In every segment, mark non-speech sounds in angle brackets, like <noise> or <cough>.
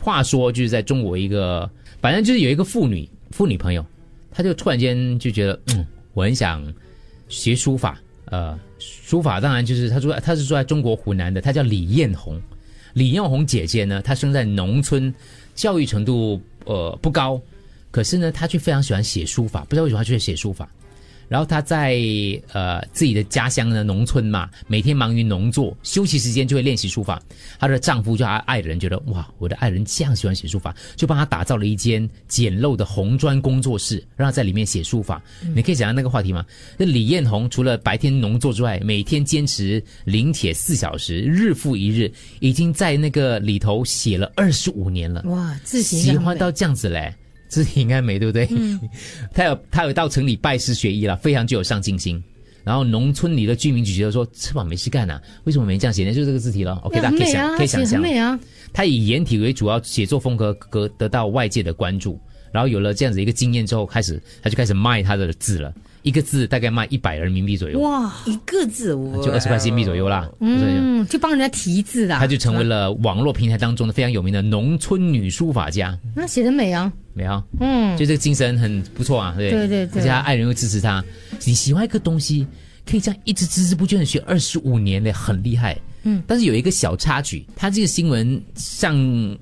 话说就是在中国一个，反正就是有一个妇女妇女朋友，她就突然间就觉得，嗯，我很想学书法。呃，书法当然就是她住，她是住在中国湖南的，她叫李艳红。李艳红姐姐呢，她生在农村，教育程度呃不高，可是呢，她却非常喜欢写书法，不知道为什么她却写书法。然后她在呃自己的家乡呢，农村嘛，每天忙于农作，休息时间就会练习书法。她的丈夫就她爱人觉得哇，我的爱人这样喜欢写书法，就帮她打造了一间简陋的红砖工作室，让她在里面写书法。你可以想象那个话题吗？那李彦宏除了白天农作之外，每天坚持临帖四小时，日复一日，已经在那个里头写了二十五年了。哇，字形喜欢到这样子嘞，字体应该美，对不对？嗯，<laughs> 他有他有到城里拜师学艺了，非常具有上进心。然后农村里的居民就觉得说，吃饱没事干呐、为什么没这样写呢？就是这个字体了。OK，大家可以想、可以想象，很美啊。他以颜体为主要写作风格，得得到外界的关注。然后有了这样子一个经验之后，开始他就开始卖他的字了，一个字大概卖一百人民币左右，哇，一个字我就二十块新币左右啦。嗯，就帮人家题字啦。他就成为了网络平台当中的非常有名的农村女书法家。那写的美啊，没有？嗯，就这个精神很不错啊，对对对对而且他爱人又支持他。你喜欢一个东西，可以这样一直孜孜不倦的学二十五年的，很厉害。嗯，但是有一个小插曲，他这个新闻上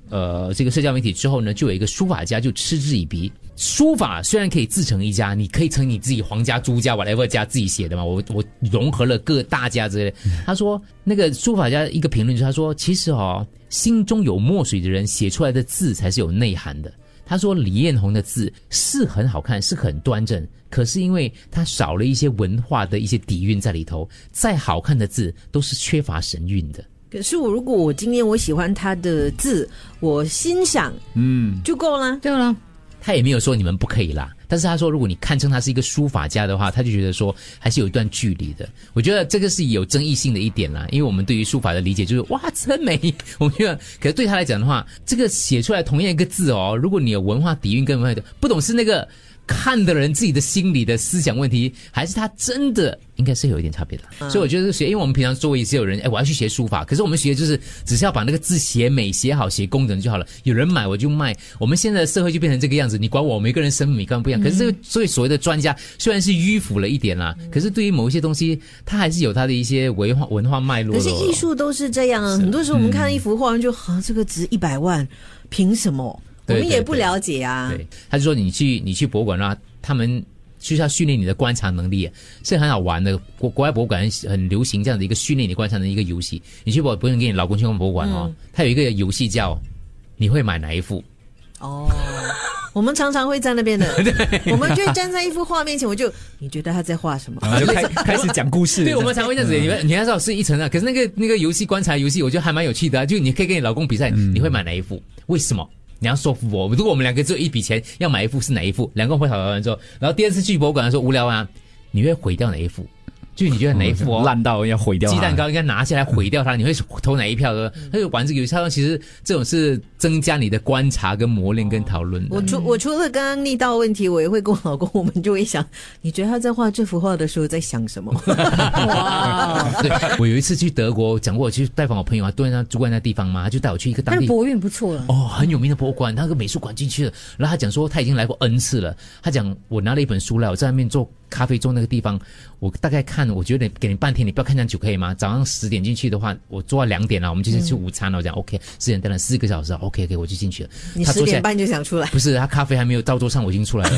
呃这个社交媒体之后呢，就有一个书法家就嗤之以鼻。书法虽然可以自成一家，你可以成你自己皇家、朱家、whatever 家自己写的嘛，我我融合了各大家之类的。他说那个书法家一个评论就是他说，其实哦，心中有墨水的人写出来的字才是有内涵的。他说李彦宏的字是很好看，是很端正，可是因为他少了一些文化的一些底蕴在里头，再好看的字都是缺乏神韵的。可是我如果我今天我喜欢他的字，我欣赏嗯，就够了。对了，他也没有说你们不可以啦，但是他说，如果你看称他是一个书法家的话，他就觉得说还是有一段距离的。我觉得这个是有争议性的一点啦，因为我们对于书法的理解就是哇真美，我们觉得，可是对他来讲的话，这个写出来同样一个字哦，如果你有文化底蕴跟文化的，不懂是那个看的人自己的心理的思想问题，还是他真的应该是有一点差别的。所以我觉得学，因为我们平常周围也是有人，哎，我要去学书法，可是我们学就是只是要把那个字写美、写好、写工整就好了。有人买我就卖。我们现在的社会就变成这个样子，你管我，每个人审美观不一样。可是这个所以所谓的专家虽然是迂腐了一点啦，可是对于某一些东西，他还是有他的一些文化文化脉络。可是艺术都是这样啊，很多时候我们看一幅画，就啊这个值一百万，凭什么？我们也不了解啊。对，他就说你去你去博物馆啦，他们就是要训练你的观察能力，是很好玩的。国国外博物馆很很流行这样的一个训练你观察的一个游戏。你去博不用跟你老公去逛博物馆哦，它有一个游戏叫你会买哪一幅？哦，我们常常会在那边的，<laughs> 我们就会站在一幅画面前，我就你觉得他在画什么？啊，就开 <laughs> 开始讲故事。对，我们常会这样子，你们你还知道是一层啊。可是那个那个游戏观察游戏，我觉得还蛮有趣的啊。就你可以跟你老公比赛，你会买哪一幅？为什么？你要说服我，如果我们两个只有一笔钱要买一幅是哪一幅？两个人会讨论完之后，然后第二次去博物馆的时候无聊啊，你会毁掉哪一幅？就你觉得哪一幅哦？烂到要毁掉它鸡蛋糕应该拿下来毁掉它，你会投哪一票的？他就玩这个游戏，他说其实这种是增加你的观察跟磨练跟讨论的。我除我除了刚刚逆道问题，我也会跟我老公，我们就会想，你觉得他在画这幅画的时候在想什么？<laughs> 哇，对，我有一次去德国，讲过我去拜访我朋友啊，蹲在那住在那地方嘛，他就带我去一个当地博运不错了。哦，很有名的博物馆，那个美术馆进去了。然后他讲说他已经来过 N 次了。他讲我拿了一本书来，我在那边做咖啡座那个地方，我大概看，我觉得给你半天，你不要看这样久可以吗？早上十点进去的话，我做到两点了，我们就是吃午餐了。我讲 OK，十点等了四个小时，OK OK，我就进去了。你十点半就想出来。不是他咖啡还没有到桌上，我已经出来了。